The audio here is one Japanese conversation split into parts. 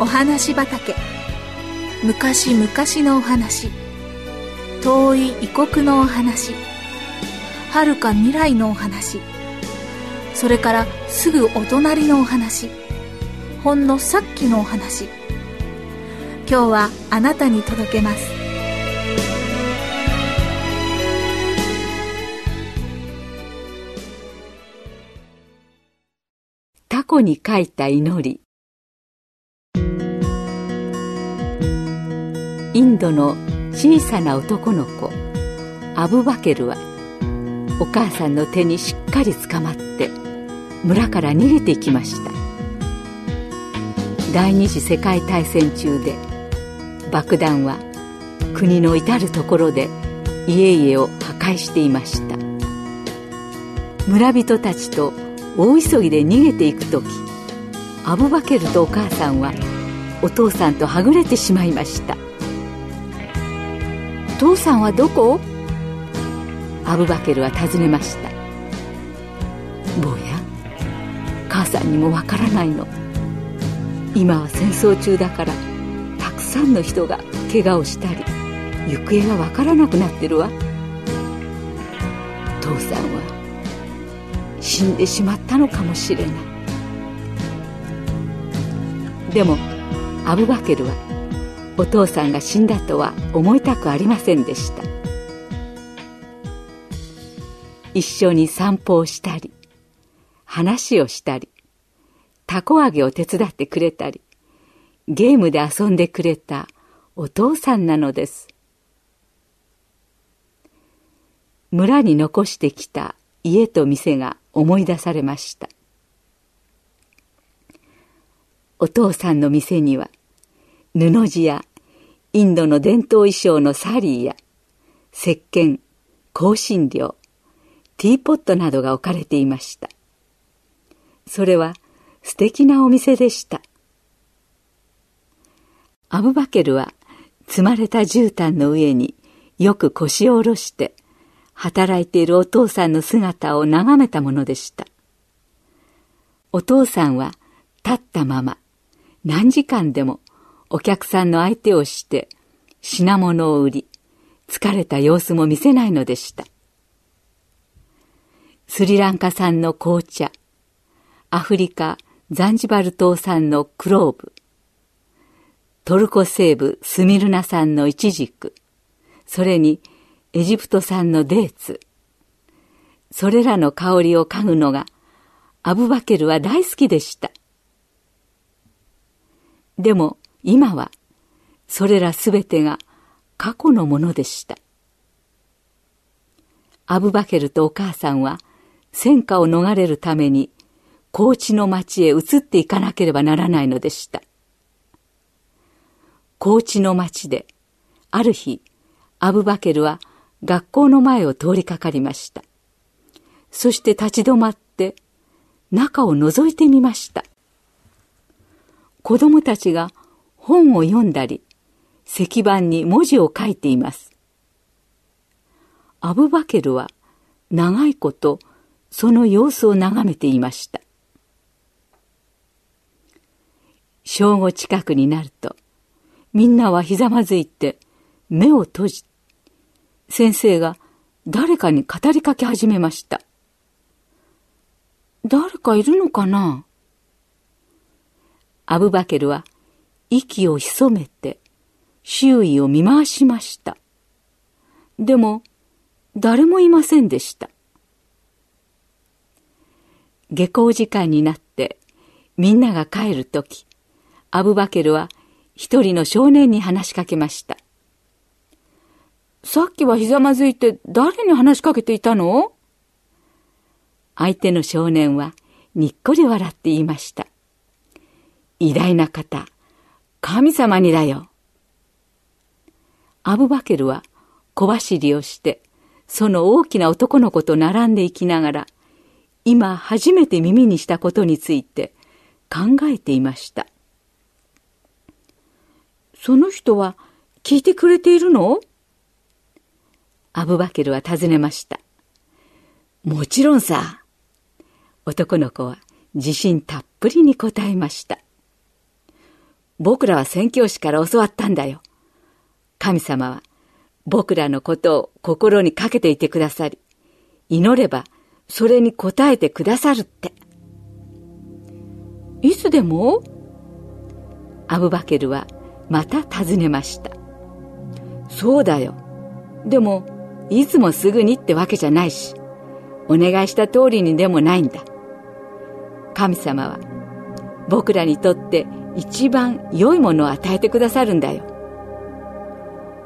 お話畑。昔々のお話。遠い異国のお話。遥か未来のお話。それからすぐお隣のお話。ほんのさっきのお話。今日はあなたに届けます。タコに書いた祈り。インドの小さな男の子アブバケルはお母さんの手にしっかりつかまって村から逃げていきました。第二次世界大戦中で爆弾は国の至る所で家々を破壊していました。村人たちと大急ぎで逃げていく時アブバケルとお母さんはお父さんとはぐれてしまいました。父さんはどこ？アブバケルは尋ねました。坊や母さんにもわからないの。今は戦争中だからたくさんの人が怪我をしたり行方がわからなくなってるわ。父さんは死んでしまったのかもしれない。でもアブバケルはお父さんが死んだとは思いたくありませんでした。一緒に散歩をしたり話をしたりたこ揚げを手伝ってくれたりゲームで遊んでくれたお父さんなのです。村に残してきた家と店が思い出されました。お父さんの店には布地やインドの伝統衣装のサリーや石鹸、香辛料、ティーポットなどが置かれていました。それは素敵なお店でした。アブバケルは積まれた絨毯の上によく腰を下ろして働いているお父さんの姿を眺めたものでした。お父さんは立ったまま何時間でもお客さんの相手をして品物を売り、疲れた様子も見せないのでした。スリランカ産の紅茶、アフリカザンジバル島産のクローブ、トルコ西部スミルナ産のイチジク、それにエジプト産のデーツ、それらの香りを嗅ぐのがアブバケルは大好きでした。でも今はそれらすべてが過去のものでした。アブバケルとお母さんは戦火を逃れるために高知の町へ移っていかなければならないのでした。高知の町で、ある日、アブバケルは学校の前を通りかかりました。そして立ち止まって、中を覗いてみました。子供たちが本を読んだり、石板に文字を書いています。アブバケルは長いことその様子を眺めていました。正午近くになると、みんなはひざまずいて目を閉じ、先生が誰かに語りかけ始めました。誰かいるのかな？アブバケルは息を潜めて周囲を見回しました。でも、誰もいませんでした。下校時間になってみんなが帰るとき、アブバケルは一人の少年に話しかけました。さっきはひざまずいて誰に話しかけていたの？相手の少年はにっこり笑って言いました。偉大な方、神様にだよ。アブバケルは小走りをして、その大きな男の子と並んでいきながら、今初めて耳にしたことについて考えていました。その人は聞いてくれているの？アブバケルは尋ねました。もちろんさ。男の子は自信たっぷりに答えました。僕らは宣教師から教わったんだよ。神様は僕らのことを心にかけていてくださり、祈ればそれに応えてくださるって。いつでもアブバケルはまた尋ねました。そうだよ。でも、いつもすぐにってわけじゃないし、お願いした通りにでもないんだ。神様は僕らにとって一番良いものを与えてくださるんだよ。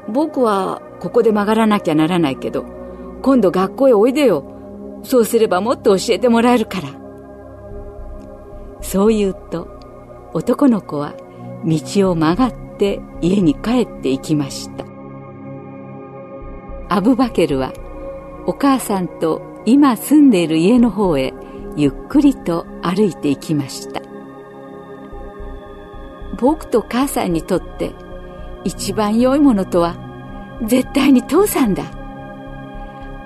僕はここで曲がらなきゃならないけど、今度学校へおいでよ。そうすればもっと教えてもらえるから。そう言うと、男の子は道を曲がって家に帰っていきました。アブバケルはお母さんと今住んでいる家の方へゆっくりと歩いていきました。僕と母さんにとって一番良いものとは絶対に父さんだ。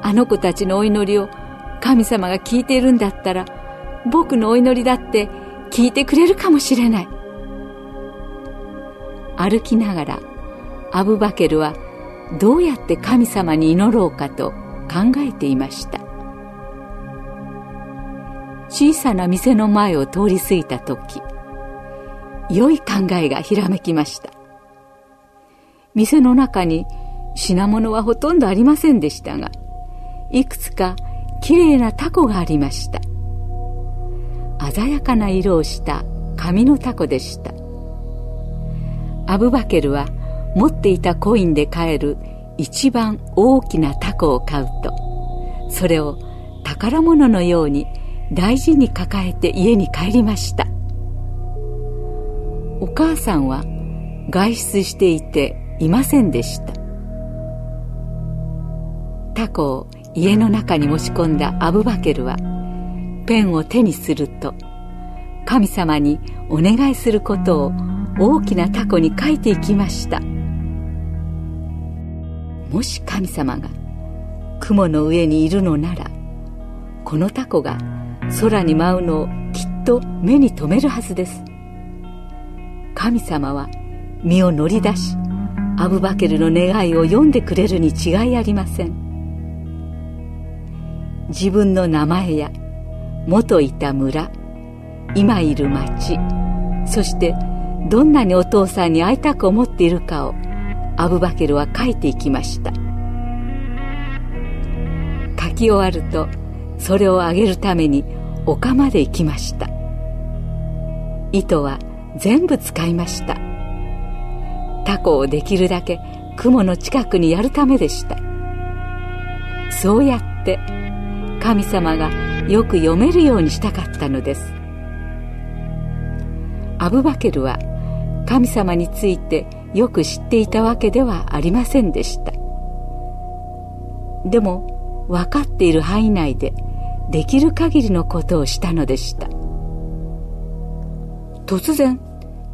あの子たちのお祈りを神様が聞いているんだったら僕のお祈りだって聞いてくれるかもしれない。歩きながらアブバケルはどうやって神様に祈ろうかと考えていました。小さな店の前を通り過ぎた時、良い考えがひらめきました。店の中に品物はほとんどありませんでしたがいくつかきれいなタコがありました。鮮やかな色をした紙のタコでした。アブバケルは持っていたコインで買える一番大きなタコを買うとそれを宝物のように大事に抱えて家に帰りました。お母さんは外出していていませんでした。タコを家の中に持ち込んだアブバケルはペンを手にすると神様にお願いすることを大きなタコに書いていきました。もし神様が雲の上にいるのならこのタコが空に舞うのをきっと目に留めるはずです。神様は身を乗り出しアブバケルの願いを読んでくれるに違いありません。自分の名前や元いた村今いる町そしてどんなにお父さんに会いたく思っているかをアブバケルは書いていきました。書き終わるとそれをあげるために丘まで行きました。糸は全部使いました。タコをできるだけ雲の近くにやるためでした。そうやって神様がよく読めるようにしたかったのです。アブバケルは神様についてよく知っていたわけではありませんでした。でも分かっている範囲内でできる限りのことをしたのでした。突然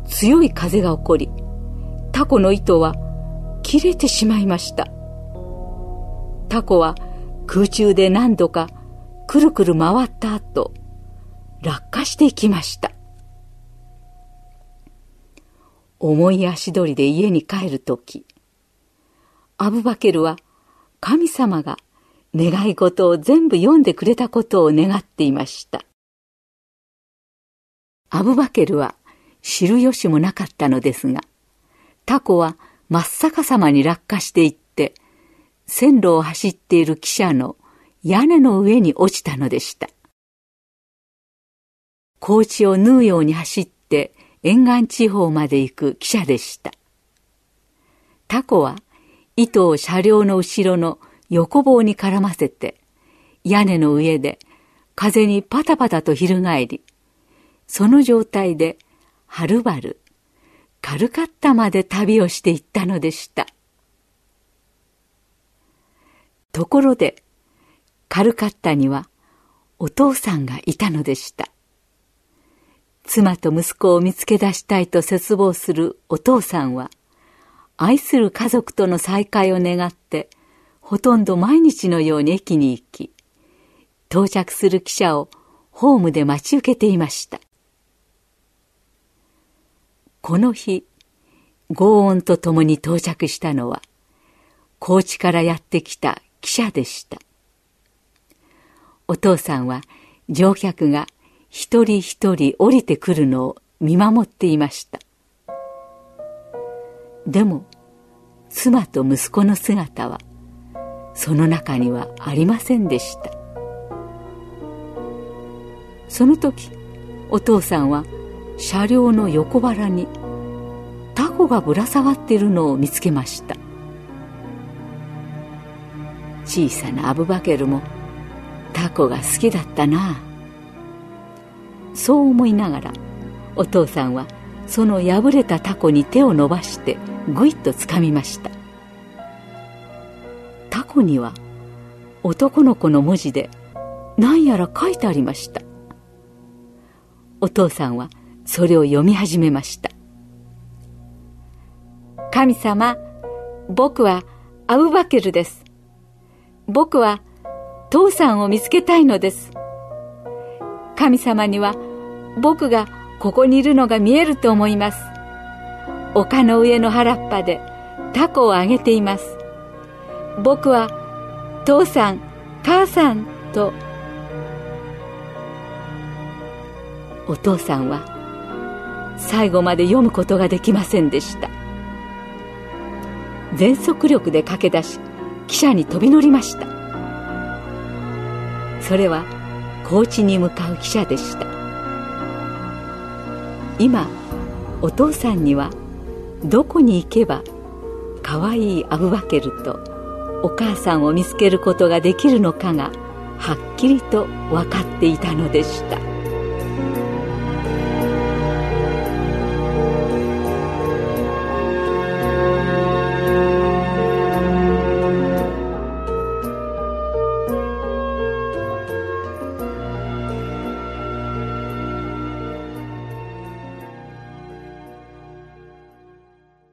強い風が起こりタコの糸は切れてしまいました。タコは空中で何度かくるくる回った後落下していきました。重い足取りで家に帰る時アブバケルは神様が願い事を全部読んでくれたことを願っていました。アブバケルは知る由もなかったのですが、タコは真っ逆さまに落下していって、線路を走っている汽車の屋根の上に落ちたのでした。高地を縫うように走って沿岸地方まで行く汽車でした。タコは糸を車両の後ろの横棒に絡ませて、屋根の上で風にパタパタと翻り、その状態ではるばるカルカッタまで旅をしていったのでした。ところで、カルカッタにはお父さんがいたのでした。妻と息子を見つけ出したいと絶望するお父さんは、愛する家族との再会を願って、ほとんど毎日のように駅に行き、到着する汽車をホームで待ち受けていました。この日轟音とともに到着したのは高知からやってきた記者でした。お父さんは乗客が一人一人降りてくるのを見守っていました。でも妻と息子の姿はその中にはありませんでした。その時お父さんは車両の横腹にタコがぶら下がっているのを見つけました。小さなアブバケルもタコが好きだったな。そう思いながらお父さんはその破れたタコに手を伸ばしてぐいっとつかみました。タコには男の子の文字で何やら書いてありました。お父さんはそれを読み始めました。神様僕はアブバケルです。僕は父さんを見つけたいのです。神様には僕がここにいるのが見えると思います。丘の上の原っぱでタコをあげています。僕は父さん母さんとお父さんは最後まで読むことができませんでした。全速力で駆け出し汽車に飛び乗りました。それは高知に向かう汽車でした。今お父さんにはどこに行けばかわいいアブバケルとお母さんを見つけることができるのかがはっきりと分かっていたのでした。